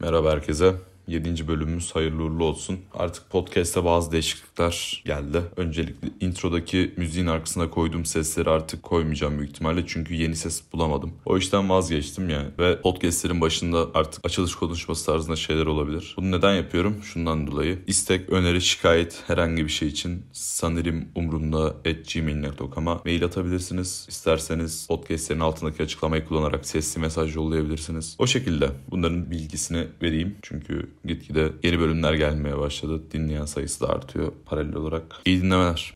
Merhaba herkese. 7. bölümümüz hayırlı uğurlu olsun. Artık podcast'te bazı değişiklikler geldi. Öncelikle introdaki müziğin arkasına koyduğum sesleri artık koymayacağım büyük ihtimalle. Çünkü yeni ses bulamadım. O işten vazgeçtim yani. Ve podcast'lerin başında artık açılış konuşması tarzında şeyler olabilir. Bunu neden yapıyorum? Şundan dolayı. İstek, öneri, şikayet herhangi bir şey için sanırım umurumda at gmail.com'a mail atabilirsiniz. İsterseniz podcast'lerin altındaki açıklamayı kullanarak sesli mesaj yollayabilirsiniz. O şekilde bunların bilgisini vereyim. Çünkü gitgide yeni bölümler gelmeye başladı. Dinleyen sayısı da artıyor paralel olarak. İyi dinlemeler.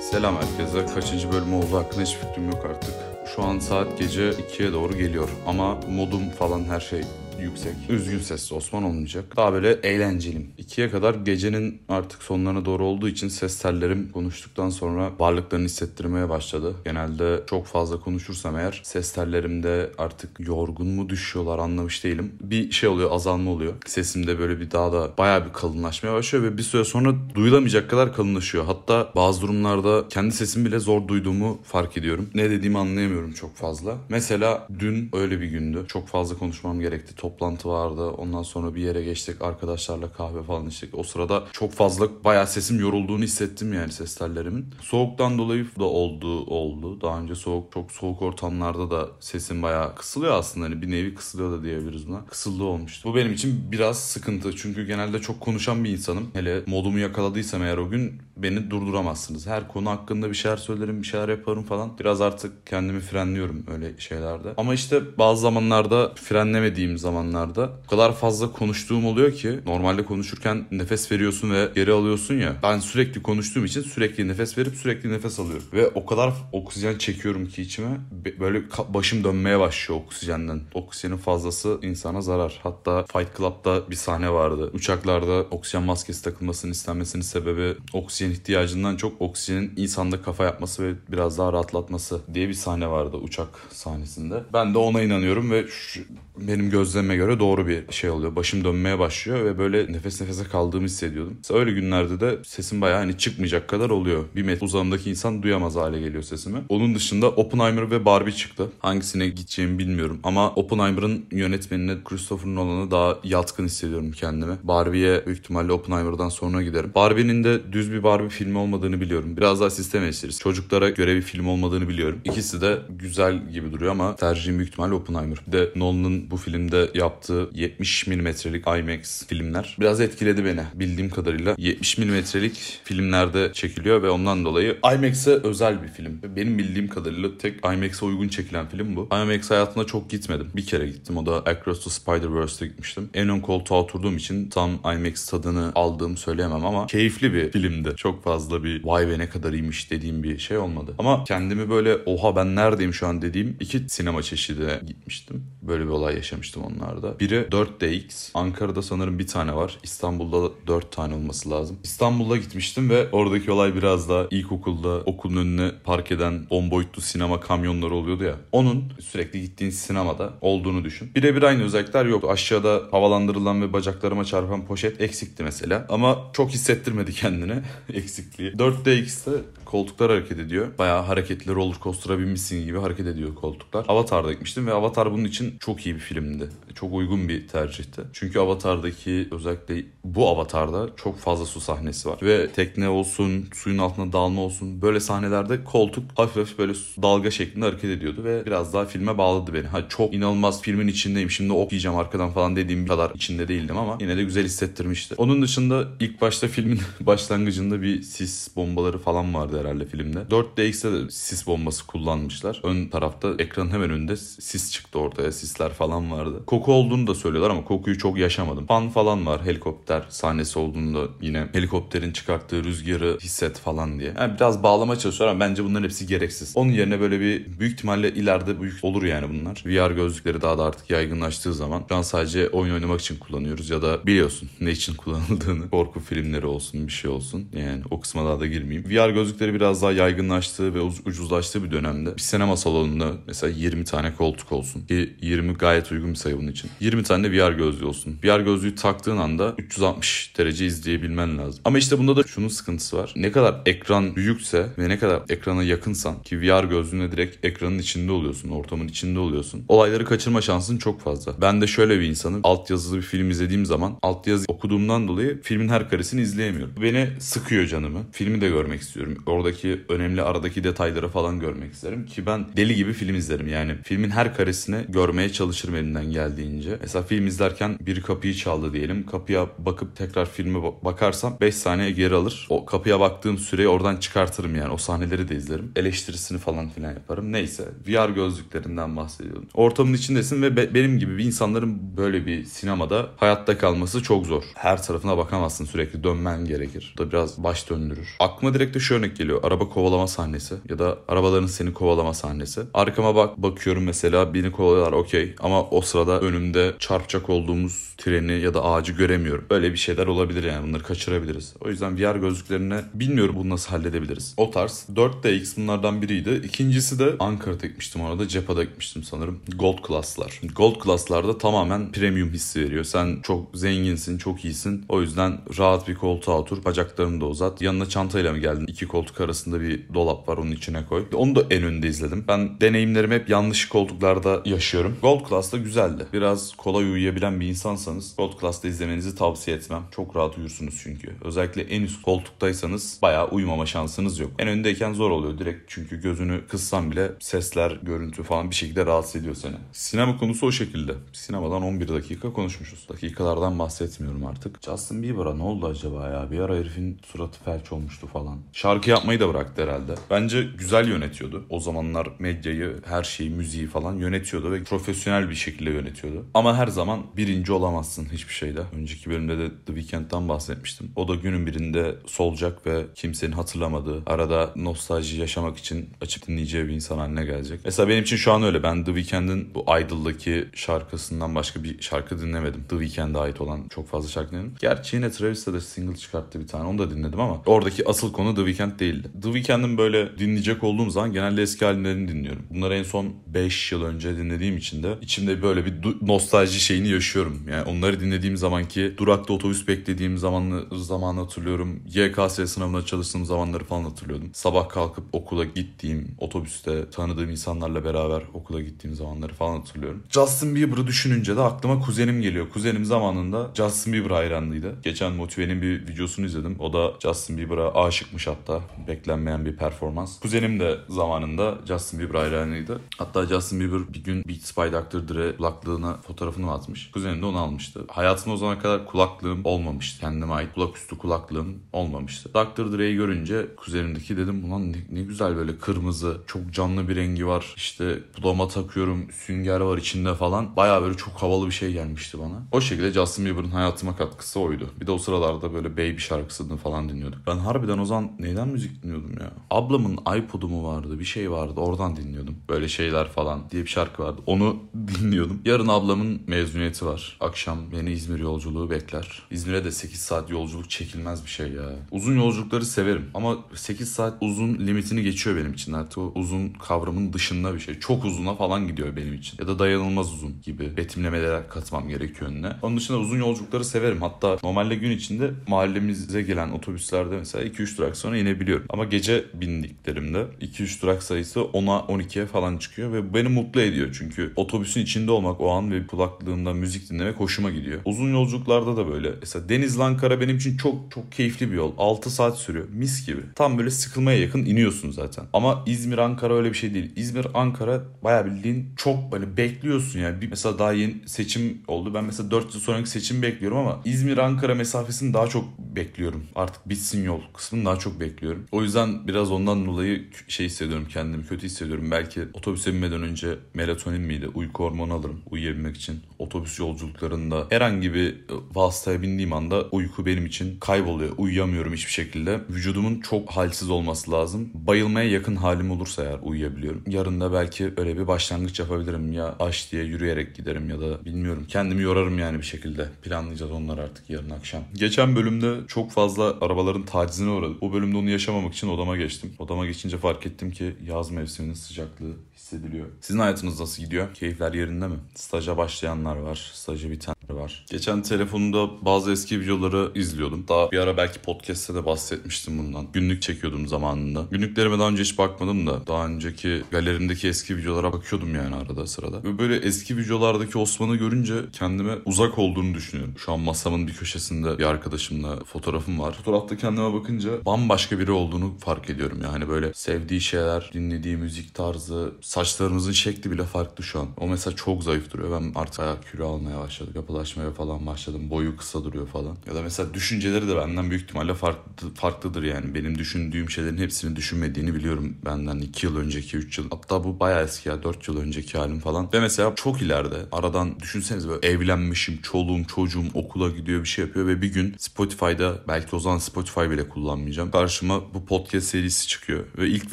Selam herkese. Kaçıncı bölüm oldu hakkında hiç fikrim yok artık. Şu an saat gece 2'ye doğru geliyor ama modum falan her şey yüksek. Üzgün sesli Osman olmayacak. Daha böyle eğlencelim. İkiye kadar gecenin artık sonlarına doğru olduğu için ses tellerim konuştuktan sonra varlıklarını hissettirmeye başladı. Genelde çok fazla konuşursam eğer ses tellerimde artık yorgun mu düşüyorlar anlamış değilim. Bir şey oluyor azalma oluyor. Sesimde böyle bir daha da bayağı bir kalınlaşmaya başlıyor ve bir süre sonra duyulamayacak kadar kalınlaşıyor. Hatta bazı durumlarda kendi sesimi bile zor duyduğumu fark ediyorum. Ne dediğimi anlayamıyorum çok fazla. Mesela dün öyle bir gündü. Çok fazla konuşmam gerekti toplantı vardı. Ondan sonra bir yere geçtik arkadaşlarla kahve falan içtik. O sırada çok fazla bayağı sesim yorulduğunu hissettim yani ses tellerimin. Soğuktan dolayı da oldu oldu. Daha önce soğuk çok soğuk ortamlarda da sesim bayağı kısılıyor aslında. Hani bir nevi kısılıyor da diyebiliriz buna. Kısıldı olmuştu. Bu benim için biraz sıkıntı. Çünkü genelde çok konuşan bir insanım. Hele modumu yakaladıysam eğer o gün beni durduramazsınız. Her konu hakkında bir şeyler söylerim, bir şeyler yaparım falan. Biraz artık kendimi frenliyorum öyle şeylerde. Ama işte bazı zamanlarda frenlemediğim zamanlarda o kadar fazla konuştuğum oluyor ki normalde konuşurken nefes veriyorsun ve geri alıyorsun ya. Ben sürekli konuştuğum için sürekli nefes verip sürekli nefes alıyorum. Ve o kadar oksijen çekiyorum ki içime böyle başım dönmeye başlıyor oksijenden. Oksijenin fazlası insana zarar. Hatta Fight Club'da bir sahne vardı. Uçaklarda oksijen maskesi takılmasının istenmesinin sebebi oksijen ihtiyacından çok oksijenin insanda kafa yapması ve biraz daha rahatlatması diye bir sahne vardı uçak sahnesinde. Ben de ona inanıyorum ve şu, benim gözlemime göre doğru bir şey oluyor. Başım dönmeye başlıyor ve böyle nefes nefese kaldığımı hissediyordum. Mesela öyle günlerde de sesim bayağı hani çıkmayacak kadar oluyor. Bir metre uzağımdaki insan duyamaz hale geliyor sesimi. Onun dışında Oppenheimer ve Barbie çıktı. Hangisine gideceğimi bilmiyorum ama Oppenheimer'ın yönetmenine Christopher Nolan'ı daha yatkın hissediyorum kendimi. Barbie'ye büyük ihtimalle Oppenheimer'dan sonra giderim. Barbie'nin de düz bir Barbie filmi olmadığını biliyorum. Biraz daha sistem eleştirisi. Çocuklara göre bir film olmadığını biliyorum. İkisi de güzel gibi duruyor ama tercihim büyük ihtimalle Oppenheimer. Bir de Nolan'ın bu filmde yaptığı 70 milimetrelik IMAX filmler biraz etkiledi beni. Bildiğim kadarıyla 70 milimetrelik filmlerde çekiliyor ve ondan dolayı IMAX'e özel bir film. Benim bildiğim kadarıyla tek IMAX'e uygun çekilen film bu. IMAX hayatında çok gitmedim. Bir kere gittim. O da Across the Spider-Verse'de gitmiştim. En ön koltuğa oturduğum için tam IMAX tadını aldığımı söyleyemem ama keyifli bir filmdi. Çok fazla bir vay be ne kadar iyiymiş dediğim bir şey olmadı. Ama kendimi böyle oha ben neredeyim şu an dediğim iki sinema çeşidine gitmiştim. Böyle bir olay yaşamıştım onlarda. Biri 4DX. Ankara'da sanırım bir tane var. İstanbul'da 4 tane olması lazım. İstanbul'a gitmiştim ve oradaki olay biraz daha ilkokulda okulun önüne park eden 10 boyutlu sinema kamyonları oluyordu ya. Onun sürekli gittiğin sinemada olduğunu düşün. Birebir aynı özellikler yok. Aşağıda havalandırılan ve bacaklarıma çarpan poşet eksikti mesela. Ama çok hissettirmedi kendine eksikliği. 4DX'te koltuklar hareket ediyor. Bayağı hareketli roller coaster'a binmişsin gibi hareket ediyor koltuklar. Avatar'da gitmiştim ve Avatar bunun için çok iyi bir filmdi. Çok uygun bir tercihti. Çünkü Avatar'daki özellikle bu Avatar'da çok fazla su sahnesi var. Ve tekne olsun, suyun altına dalma olsun böyle sahnelerde koltuk hafif hafif böyle dalga şeklinde hareket ediyordu ve biraz daha filme bağladı beni. Ha çok inanılmaz filmin içindeyim şimdi okuyacağım arkadan falan dediğim kadar içinde değildim ama yine de güzel hissettirmişti. Onun dışında ilk başta filmin başlangıcında bir sis bombaları falan vardı herhalde filmde. 4DX'de de sis bombası kullanmışlar. Ön tarafta ekranın hemen önünde sis çıktı ortaya. Sisler falan vardı. Koku olduğunu da söylüyorlar ama kokuyu çok yaşamadım. Fan falan var. Helikopter sahnesi olduğunda yine helikopterin çıkarttığı rüzgarı hisset falan diye. Yani biraz bağlama çalışıyor ama bence bunların hepsi gereksiz. Onun yerine böyle bir büyük ihtimalle ileride büyük olur yani bunlar. VR gözlükleri daha da artık yaygınlaştığı zaman şu an sadece oyun oynamak için kullanıyoruz ya da biliyorsun ne için kullanıldığını. Korku filmleri olsun bir şey olsun. Yani o kısma da girmeyeyim. VR gözlükleri biraz daha yaygınlaştığı ve ucuzlaştığı bir dönemde bir sinema salonunda mesela 20 tane koltuk olsun ki 20 gayet uygun bir sayı bunun için. 20 tane de VR gözlüğü olsun. VR gözlüğü taktığın anda 360 derece izleyebilmen lazım. Ama işte bunda da şunun sıkıntısı var. Ne kadar ekran büyükse ve ne kadar ekrana yakınsan ki VR gözlüğüne direkt ekranın içinde oluyorsun, ortamın içinde oluyorsun. Olayları kaçırma şansın çok fazla. Ben de şöyle bir insanım. Alt yazılı bir film izlediğim zaman alt yazı okuduğumdan dolayı filmin her karesini izleyemiyorum. Beni sıkıyor canımı. Filmi de görmek istiyorum. Oradaki önemli aradaki detayları falan görmek isterim ki ben deli gibi film izlerim. Yani filmin her karesini görmeye çalışırım elimden geldiğince. Mesela film izlerken bir kapıyı çaldı diyelim. Kapıya bakıp tekrar filme bakarsam 5 saniye geri alır. O kapıya baktığım süreyi oradan çıkartırım yani. O sahneleri de izlerim. Eleştirisini falan filan yaparım. Neyse VR gözlüklerinden bahsediyorum. Ortamın içindesin ve be- benim gibi bir insanların böyle bir sinemada hayatta kalması çok zor. Her tarafına bakamazsın sürekli dönmen gerekir. Bu da biraz baş döndürür. Aklıma direkt de şu örnek geliyor. Araba kovalama sahnesi ya da arabaların seni kovalama sahnesi. Arkama bak bakıyorum mesela beni kovalıyorlar okey ama o sırada önümde çarpacak olduğumuz treni ya da ağacı göremiyorum. Böyle bir şeyler olabilir yani bunları kaçırabiliriz. O yüzden VR gözlüklerine bilmiyorum bunu nasıl halledebiliriz. O tarz 4DX bunlardan biriydi. İkincisi de Ankara'da gitmiştim orada Cepa'da gitmiştim sanırım. Gold Class'lar. Gold Class'larda tamamen premium hissi veriyor. Sen çok zenginsin, çok iyisin. O yüzden rahat bir koltuğa otur, bacaklarını da uzat. Yanına çantayla mı geldin? İki koltuk arasında bir dolap var onun içine koy. Onu da en önde izledim. Ben deneyimlerimi hep yanlış koltuklarda yaşıyorum. Gold Class'ta güzeldi. Biraz kolay uyuyabilen bir insansanız Gold Class'ta izlemenizi tavsiye etmem. Çok rahat uyursunuz çünkü. Özellikle en üst koltuktaysanız bayağı uyumama şansınız yok. En öndeyken zor oluyor direkt çünkü gözünü kıssan bile sesler, görüntü falan bir şekilde rahatsız ediyor seni. Sinema konusu o şekilde. Sinemadan 11 dakika konuşmuşuz. Dakikalardan bahsetmiyorum artık. Justin Bieber'a ne oldu acaba ya? Bir ara herifin suratı felç olmuştu falan. Şarkı yapmayı da bıraktı herhalde. Bence güzel yönetiyordu. O zamanlar medyayı, her şeyi, müziği falan yönetiyordu ve profesyonel bir şekilde yönetiyordu. Ama her zaman birinci olamazsın hiçbir şeyde. Önceki bölümde de The Weeknd'den bahsetmiştim. O da günün birinde solacak ve kimsenin hatırlamadığı, arada nostalji yaşamak için açıp dinleyeceği bir insan haline gelecek. Mesela benim için şu an öyle. Ben The Weeknd'in bu Idol'daki şarkısından başka bir şarkı dinlemedim. The Weeknd'e ait olan çok fazla şarkı dinledim. Gerçi yine Travis de single çıkarttı bir tane. Onu da dinledim ama oradaki asıl konu The Weeknd değildi. The Weeknd'in böyle dinleyecek olduğum zaman genelde eski hallerini dinliyorum. Bunları en son 5 yıl önce dinlediğim için de içimde böyle bir nostalji şeyini yaşıyorum. Yani onları dinlediğim zamanki durakta otobüs beklediğim zamanı, zamanı hatırlıyorum. YKS sınavına çalıştığım zamanları falan hatırlıyordum. Sabah kalkıp okula gittiğim, otobüste tanıdığım insanlarla beraber okula gittiğim zamanları falan hatırlıyorum. Justin Bieber'ı düşününce de aklıma kuzenim geliyor. Kuzenim zamanında Justin Bieber hayranlıydı. Geçen Motive'nin bir videosunu izledim. O da Justin Bieber'a aşıkmış hatta. Beklenmeyen bir performans. Kuzenim de zamanında Justin Bieber hayranıydı. Hatta Justin Bieber bir gün Beats by Dr. Dre kulaklığına fotoğrafını atmış. Kuzenim de onu almıştı. Hayatımda o zamana kadar kulaklığım olmamıştı. Kendime ait kulaküstü kulaklığım olmamıştı. Dr. Dre'yi görünce kuzenimdeki dedim ulan ne, ne güzel böyle kırmızı çok canlı bir rengi var. İşte budama takıyorum sünger var içinde falan. Baya böyle çok havalı bir şey gelmişti bana. O şekilde Justin Bieber'ın hayatıma katkısı oydu. Bir de o sıralarda böyle Baby şarkısını falan dinliyorduk. Ben harbiden o zaman neyden müzik dinliyordum ya? Ablamın iPod'u mu vardı bir şey vardı oradan dinliyordum. Böyle şeyler falan diye bir şarkı vardı. Onu dinliyordum. Yarın ablamın mezuniyeti var. Akşam beni İzmir yolculuğu bekler. İzmir'e de 8 saat yolculuk çekilmez bir şey ya. Uzun yolculukları severim ama 8 saat uzun limitini geçiyor benim için. Artık o uzun kavramın dışında bir şey. Çok uzuna falan gidiyor benim için. Ya da dayanılmaz uzun gibi betimlemeler katmam gerekiyor önüne. Onun dışında uzun yolculukları severim. Hatta normalde gün içinde mahallemize gelen otobüslerde mesela 2-3 durak sonra inebiliyorum. Ama gece bindiklerimde 2-3 durak sayısı 10'a 12'ye falan çıkıyor ve beni mutlu ediyor. Çünkü otobüsün içinde olmak o an ve kulaklığımda müzik dinlemek hoşuma gidiyor. Uzun yolculuklarda da böyle. Mesela Denizli Ankara benim için çok çok keyifli bir yol. 6 saat sürüyor. Mis gibi. Tam böyle sıkılmaya yakın iniyorsun zaten. Ama İzmir Ankara öyle bir şey değil. İzmir Ankara bayağı bildiğin çok böyle bekliyorsun yani. Bir, mesela daha yeni seçim oldu. Ben mesela 4 yıl sonraki seçim bekliyorum ama İzmir Ankara mesafesini daha çok bekliyorum. Artık bitsin yol kısmını daha çok bekliyorum. O yüzden biraz ondan dolayı şey hissediyorum kendimi kötü hissediyorum. Belki otobüse binmeden önce melatonin miydi? Uyku hormonu alırım uyuyabilmek için. Otobüs yolculuklarında herhangi bir vasıtaya bindiğim anda uyku benim için kayboluyor. Uyuyamıyorum hiçbir şekilde. Vücudumun çok halsiz olması lazım. Bayılmaya yakın halim olursa eğer uyuyabiliyorum. Yarın da belki öyle bir başlangıç yapabilirim. Ya aş diye yürüyerek giderim ya da bilmiyorum. Kendimi yorarım yani bir şekilde. Planlayacağız onları artık yarın akşam. Geçen bölümde çok fazla arabaların tacizine uğradım. O bölümde onu yaşamamak için odama geçtim. Odama geçince fark ettim ki yaz mevsiminin sıcaklığı hissediliyor. Sizin hayatınız nasıl gidiyor? keyifler yerinde mi? Staja başlayanlar var, stajı bitenler var. Geçen telefonumda bazı eski videoları izliyordum. Daha bir ara belki podcast'te de bahsetmiştim bundan. Günlük çekiyordum zamanında. Günlüklerime daha önce hiç bakmadım da daha önceki galerimdeki eski videolara bakıyordum yani arada sırada. Ve böyle eski videolardaki Osman'ı görünce kendime uzak olduğunu düşünüyorum. Şu an masamın bir köşesinde bir arkadaşımla fotoğrafım var. Fotoğrafta kendime bakınca bambaşka biri olduğunu fark ediyorum. Yani böyle sevdiği şeyler, dinlediği müzik tarzı, saçlarımızın şekli bile farklı şu an. O mesela çok zayıf duruyor. Ben artık ayak kilo almaya başladım. Yapılaşmaya falan başladım. Boyu kısa duruyor falan. Ya da mesela düşünceleri de benden büyük ihtimalle farklı, farklıdır yani. Benim düşündüğüm şeylerin hepsini düşünmediğini biliyorum benden 2 yıl önceki 3 yıl. Hatta bu bayağı eski ya 4 yıl önceki halim falan. Ve mesela çok ileride aradan düşünsenize böyle evlenmişim, çoluğum, çocuğum okula gidiyor bir şey yapıyor ve bir gün Spotify'da belki o zaman Spotify bile kullanmayacağım. Karşıma bu podcast serisi çıkıyor ve ilk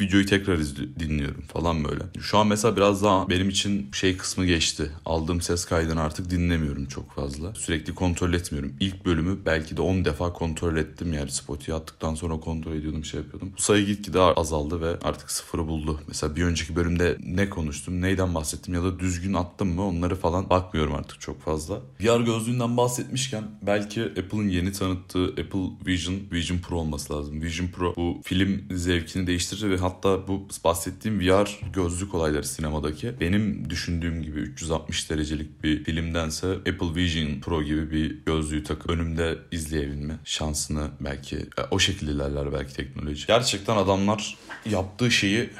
videoyu tekrar dinliyorum falan böyle. Şu an mesela biraz daha benim için şey kısmı geçti. Aldığım ses kaydını artık dinlemiyorum çok fazla. Sürekli kontrol etmiyorum. İlk bölümü belki de 10 defa kontrol ettim yani Spotify'a attıktan sonra kontrol ediyordum şey yapıyordum. Bu sayı gitgide azaldı ve artık sıfırı buldu. Mesela bir önceki bölümde ne konuştum, neyden bahsettim ya da düzgün attım mı onları falan bakmıyorum artık çok fazla. VR gözlüğünden bahsetmişken belki Apple'ın yeni tanıttığı Apple Vision, Vision Pro olması lazım. Vision Pro bu film zevkini değiştirir ve hatta bu bahsettiğim VR gözlük olayları sinemadaki benim düşündüğüm gibi 360 derecelik bir filmdense Apple Vision Pro gibi bir gözlüğü takıp önümde izleyebilme şansını belki e, o şekilde ilerler belki teknoloji. Gerçekten adamlar yaptığı şeyi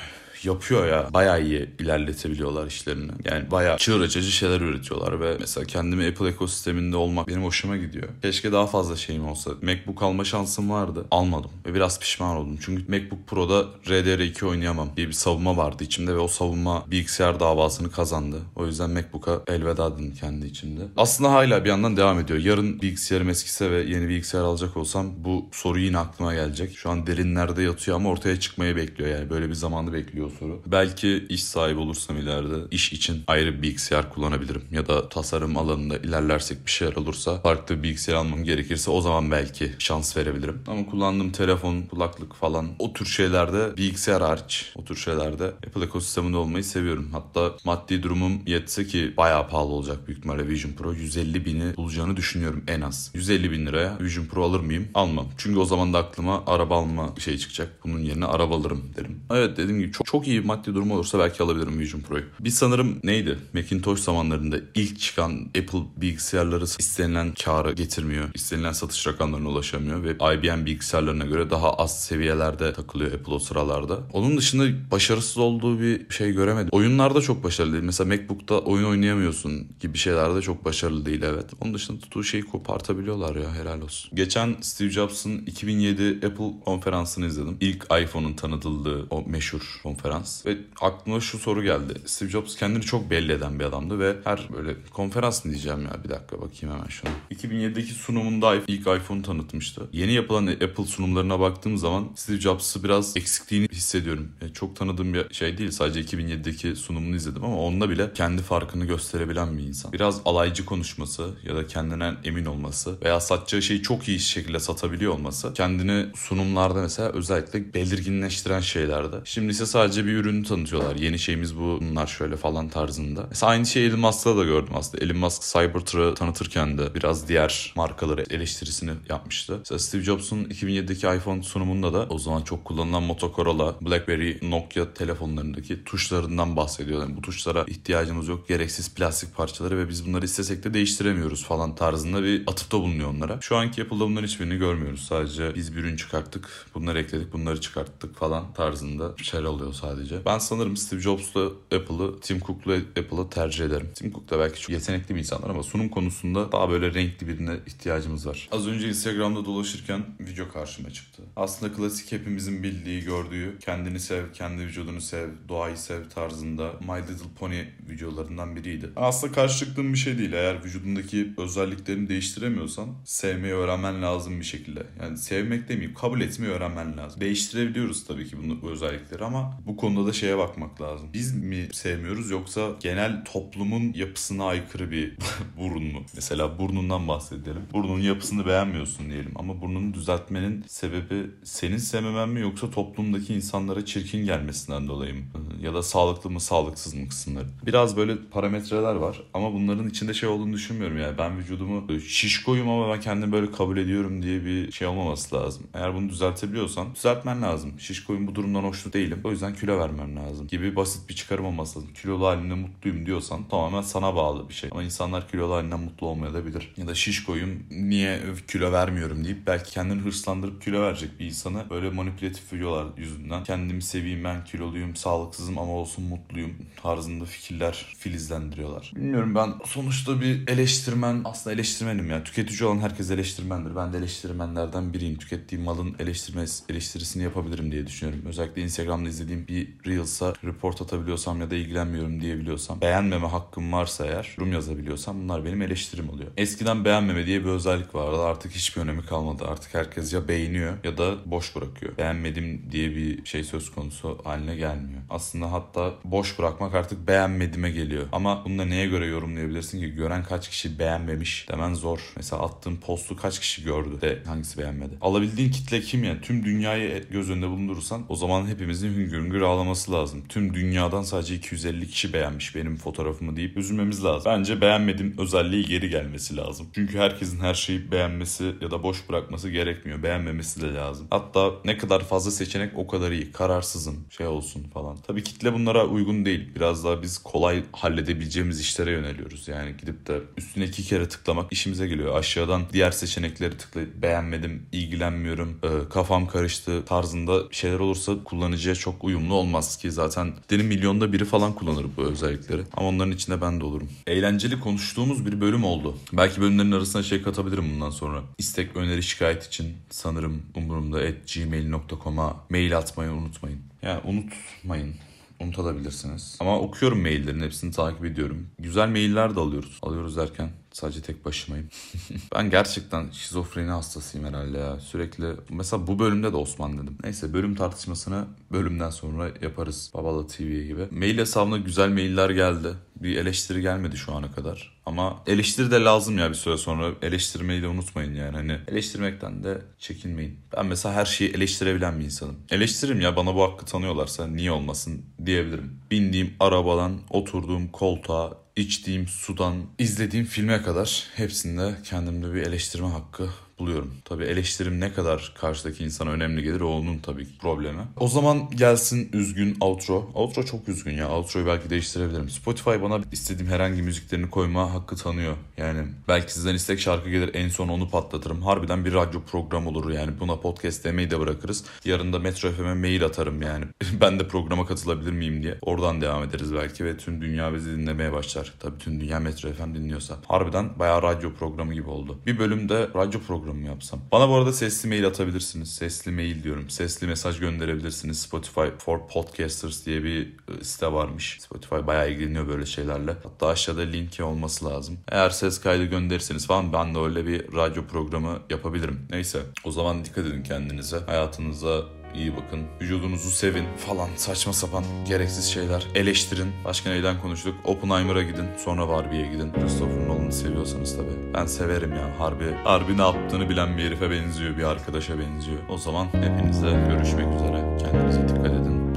yapıyor ya. Bayağı iyi ilerletebiliyorlar işlerini. Yani bayağı çığır açıcı şeyler üretiyorlar ve mesela kendimi Apple ekosisteminde olmak benim hoşuma gidiyor. Keşke daha fazla şeyim olsa. MacBook alma şansım vardı. Almadım ve biraz pişman oldum. Çünkü MacBook Pro'da RDR2 oynayamam diye bir savunma vardı içimde ve o savunma bilgisayar davasını kazandı. O yüzden MacBook'a elveda dedim kendi içimde. Aslında hala bir yandan devam ediyor. Yarın bilgisayarım eskise ve yeni bilgisayar alacak olsam bu soru yine aklıma gelecek. Şu an derinlerde yatıyor ama ortaya çıkmayı bekliyor yani. Böyle bir zamanı bekliyor o soru. Belki iş sahibi olursam ileride iş için ayrı bir bilgisayar kullanabilirim. Ya da tasarım alanında ilerlersek bir şeyler olursa farklı bir bilgisayar almam gerekirse o zaman belki şans verebilirim. Ama kullandığım telefon, kulaklık falan o tür şeylerde bilgisayar hariç o tür şeylerde Apple ekosisteminde olmayı seviyorum. Hatta maddi durumum yetse ki bayağı pahalı olacak büyük ihtimalle Vision Pro. 150 bini bulacağını düşünüyorum en az. 150 bin liraya Vision Pro alır mıyım? Almam. Çünkü o zaman da aklıma araba alma şey çıkacak. Bunun yerine araba alırım derim. Evet dediğim gibi çok, çok iyi maddi durum olursa belki alabilirim Vision Pro'yu. Bir sanırım neydi? Macintosh zamanlarında ilk çıkan Apple bilgisayarları istenilen karı getirmiyor. İstenilen satış rakamlarına ulaşamıyor ve IBM bilgisayarlarına göre daha az seviyelerde takılıyor Apple o sıralarda. Onun dışında başarısız olduğu bir şey göremedim. Oyunlarda çok başarılı değil. Mesela MacBook'ta oyun oynayamıyorsun gibi şeylerde çok başarılı değil evet. Onun dışında tuttuğu şeyi kopartabiliyorlar ya helal olsun. Geçen Steve Jobs'ın 2007 Apple konferansını izledim. İlk iPhone'un tanıtıldığı o meşhur konferans. Ve aklıma şu soru geldi. Steve Jobs kendini çok belli eden bir adamdı ve her böyle konferans diyeceğim ya bir dakika bakayım hemen şunu. 2007'deki sunumunda ilk iPhone tanıtmıştı. Yeni yapılan Apple sunumlarına baktığım zaman Steve Jobs'ı biraz eksikliğini hissediyorum. Yani çok tanıdığım bir şey değil. Sadece 2007'deki sunumunu izledim ama onda bile kendi farkını gösterebilen bir insan. Biraz alaycı konuşması ya da kendinden emin olması veya satacağı şeyi çok iyi şekilde satabiliyor olması kendini sunumlarda mesela özellikle belirginleştiren şeylerde. Şimdi ise sadece bir ürünü tanıtıyorlar. Yeni şeyimiz bu bunlar şöyle falan tarzında. Mesela aynı şeyi Elon Musk'ta da gördüm aslında. Elon Musk Cybertruck'ı tanıtırken de biraz diğer markaları eleştirisini yapmıştı. Mesela Steve Jobs'un 2007'deki iPhone sunumunda da o zaman çok kullanılan Motorola, BlackBerry, Nokia telefonlarındaki tuşlarından bahsediyor. Yani bu tuşlara ihtiyacımız yok. Gereksiz plastik parçaları ve biz bunları istesek de değiştiremiyoruz falan tarzında bir atıfta bulunuyor onlara. Şu anki Apple'da bunların hiçbirini görmüyoruz. Sadece biz bir ürün çıkarttık, bunları ekledik, bunları çıkarttık falan tarzında şeyler oluyor sadece. Ben sanırım Steve Jobs'la Apple'ı, Tim Cook'la Apple'ı tercih ederim. Tim Cook da belki çok yetenekli bir insanlar ama sunum konusunda daha böyle renkli birine ihtiyacımız var. Az önce Instagram'da dolaşırken video karşıma çıktı. Aslında klasik hepimizin bildiği, gördüğü kendini sev, kendi vücudunu sev, doğayı sev tarzında My Little Pony videolarından biriydi. Aslında karşı çıktığım bir şey değil. Eğer vücudundaki özelliklerini değiştiremiyorsan sevmeyi öğrenmen lazım bir şekilde. Yani sevmek demeyeyim, kabul etmeyi öğrenmen lazım. Değiştirebiliyoruz tabii ki bunu, bu özellikleri ama bu Bu konuda da şeye bakmak lazım. Biz mi sevmiyoruz yoksa genel toplumun yapısına aykırı bir burun mu? Mesela burnundan bahsedelim. Burnunun yapısını beğenmiyorsun diyelim ama burnunu düzeltmenin sebebi senin sevmemen mi yoksa toplumdaki insanlara çirkin gelmesinden dolayı mı? Ya da sağlıklı mı sağlıksız mı kısımları? Biraz böyle parametreler var ama bunların içinde şey olduğunu düşünmüyorum yani. Ben vücudumu şişkoyum ama ben kendimi böyle kabul ediyorum diye bir şey olmaması lazım. Eğer bunu düzeltebiliyorsan düzeltmen lazım. Şişkoyum bu durumdan hoşnut değilim. O yüzden kilo vermem lazım gibi basit bir çıkarım olması lazım. Kilolu halimle mutluyum diyorsan tamamen sana bağlı bir şey. Ama insanlar kilolu halinden mutlu olmayabilir. Ya da şişkoyum niye kilo vermiyorum deyip belki kendini hırslandırıp kilo verecek bir insanı böyle manipülatif videolar yüzünden kendimi seveyim ben kiloluyum sağlıksızım ama olsun mutluyum tarzında fikirler filizlendiriyorlar. Bilmiyorum ben sonuçta bir eleştirmen aslında eleştirmenim ya. Tüketici olan herkes eleştirmendir. Ben de eleştirmenlerden biriyim. Tükettiğim malın eleştirmesi, eleştirisini yapabilirim diye düşünüyorum. Özellikle Instagram'da izlediğim bir Reels'a report atabiliyorsam ya da ilgilenmiyorum diyebiliyorsam beğenmeme hakkım varsa eğer yorum yazabiliyorsam bunlar benim eleştirim oluyor. Eskiden beğenmeme diye bir özellik vardı. Artık hiçbir önemi kalmadı. Artık herkes ya beğeniyor ya da boş bırakıyor. Beğenmedim diye bir şey söz konusu haline gelmiyor. Aslında hatta boş bırakmak artık beğenmedime geliyor. Ama bunu da neye göre yorumlayabilirsin ki? Gören kaç kişi beğenmemiş demen zor. Mesela attığın postu kaç kişi gördü de hangisi beğenmedi. Alabildiğin kitle kim yani? Tüm dünyayı göz önünde bulundurursan o zaman hepimizin hüngür hüngür ağlaması lazım. Tüm dünyadan sadece 250 kişi beğenmiş benim fotoğrafımı deyip üzülmemiz lazım. Bence beğenmedim özelliği geri gelmesi lazım. Çünkü herkesin her şeyi beğenmesi ya da boş bırakması gerekmiyor. Beğenmemesi de lazım. Hatta ne kadar fazla seçenek o kadar iyi. Kararsızım şey olsun falan. Tabii kitle bunlara uygun değil. Biraz daha biz kolay halledebileceğimiz işlere yöneliyoruz. Yani gidip de üstüne iki kere tıklamak işimize geliyor. Aşağıdan diğer seçenekleri tıklayıp beğenmedim, ilgilenmiyorum, e, kafam karıştı tarzında şeyler olursa kullanıcıya çok uyumlu olmaz ki zaten derin milyonda biri falan kullanır bu özellikleri. Ama onların içinde ben de olurum. Eğlenceli konuştuğumuz bir bölüm oldu. Belki bölümlerin arasına şey katabilirim bundan sonra. İstek, öneri, şikayet için sanırım umurumda at gmail.com'a mail atmayı unutmayın. Ya yani unutmayın unutabilirsiniz. Ama okuyorum maillerin hepsini takip ediyorum. Güzel mailler de alıyoruz. Alıyoruz derken sadece tek başımayım. ben gerçekten şizofreni hastasıyım herhalde ya. Sürekli mesela bu bölümde de Osman dedim. Neyse bölüm tartışmasını bölümden sonra yaparız. Babala TV gibi. Mail hesabına güzel mailler geldi. Bir eleştiri gelmedi şu ana kadar. Ama eleştiri de lazım ya bir süre sonra. Eleştirmeyi de unutmayın yani. Hani eleştirmekten de çekinmeyin. Ben mesela her şeyi eleştirebilen bir insanım. Eleştiririm ya bana bu hakkı tanıyorlarsa niye olmasın diyebilirim. Bindiğim arabadan, oturduğum koltuğa, içtiğim sudan, izlediğim filme kadar hepsinde kendimde bir eleştirme hakkı buluyorum. Tabii eleştirim ne kadar karşıdaki insana önemli gelir o onun tabii problemi. O zaman gelsin üzgün outro. Outro çok üzgün ya. Outro'yu belki değiştirebilirim. Spotify bana istediğim herhangi müziklerini koyma hakkı tanıyor. Yani belki sizden istek şarkı gelir en son onu patlatırım. Harbiden bir radyo program olur yani. Buna podcast demeyi de bırakırız. Yarın da Metro FM'e mail atarım yani. ben de programa katılabilir miyim diye. Oradan devam ederiz belki ve tüm dünya bizi dinlemeye başlar. Tabii tüm dünya Metro FM dinliyorsa. Harbiden bayağı radyo programı gibi oldu. Bir bölümde radyo programı programı yapsam. Bana bu arada sesli mail atabilirsiniz. Sesli mail diyorum. Sesli mesaj gönderebilirsiniz. Spotify for Podcasters diye bir e, site varmış. Spotify bayağı ilgileniyor böyle şeylerle. Hatta aşağıda linki olması lazım. Eğer ses kaydı gönderirseniz falan ben de öyle bir radyo programı yapabilirim. Neyse o zaman dikkat edin kendinize. Hayatınıza iyi bakın. Vücudunuzu sevin falan saçma sapan gereksiz şeyler. Eleştirin. Başka neyden konuştuk? Oppenheimer'a gidin. Sonra Barbie'ye gidin. Christopher Nolan'ı seviyorsanız tabii. Ben severim ya. Harbi, harbi ne yaptığını bilen bir herife benziyor. Bir arkadaşa benziyor. O zaman hepinize görüşmek üzere. Kendinize dikkat edin.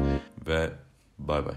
Ve bay bay.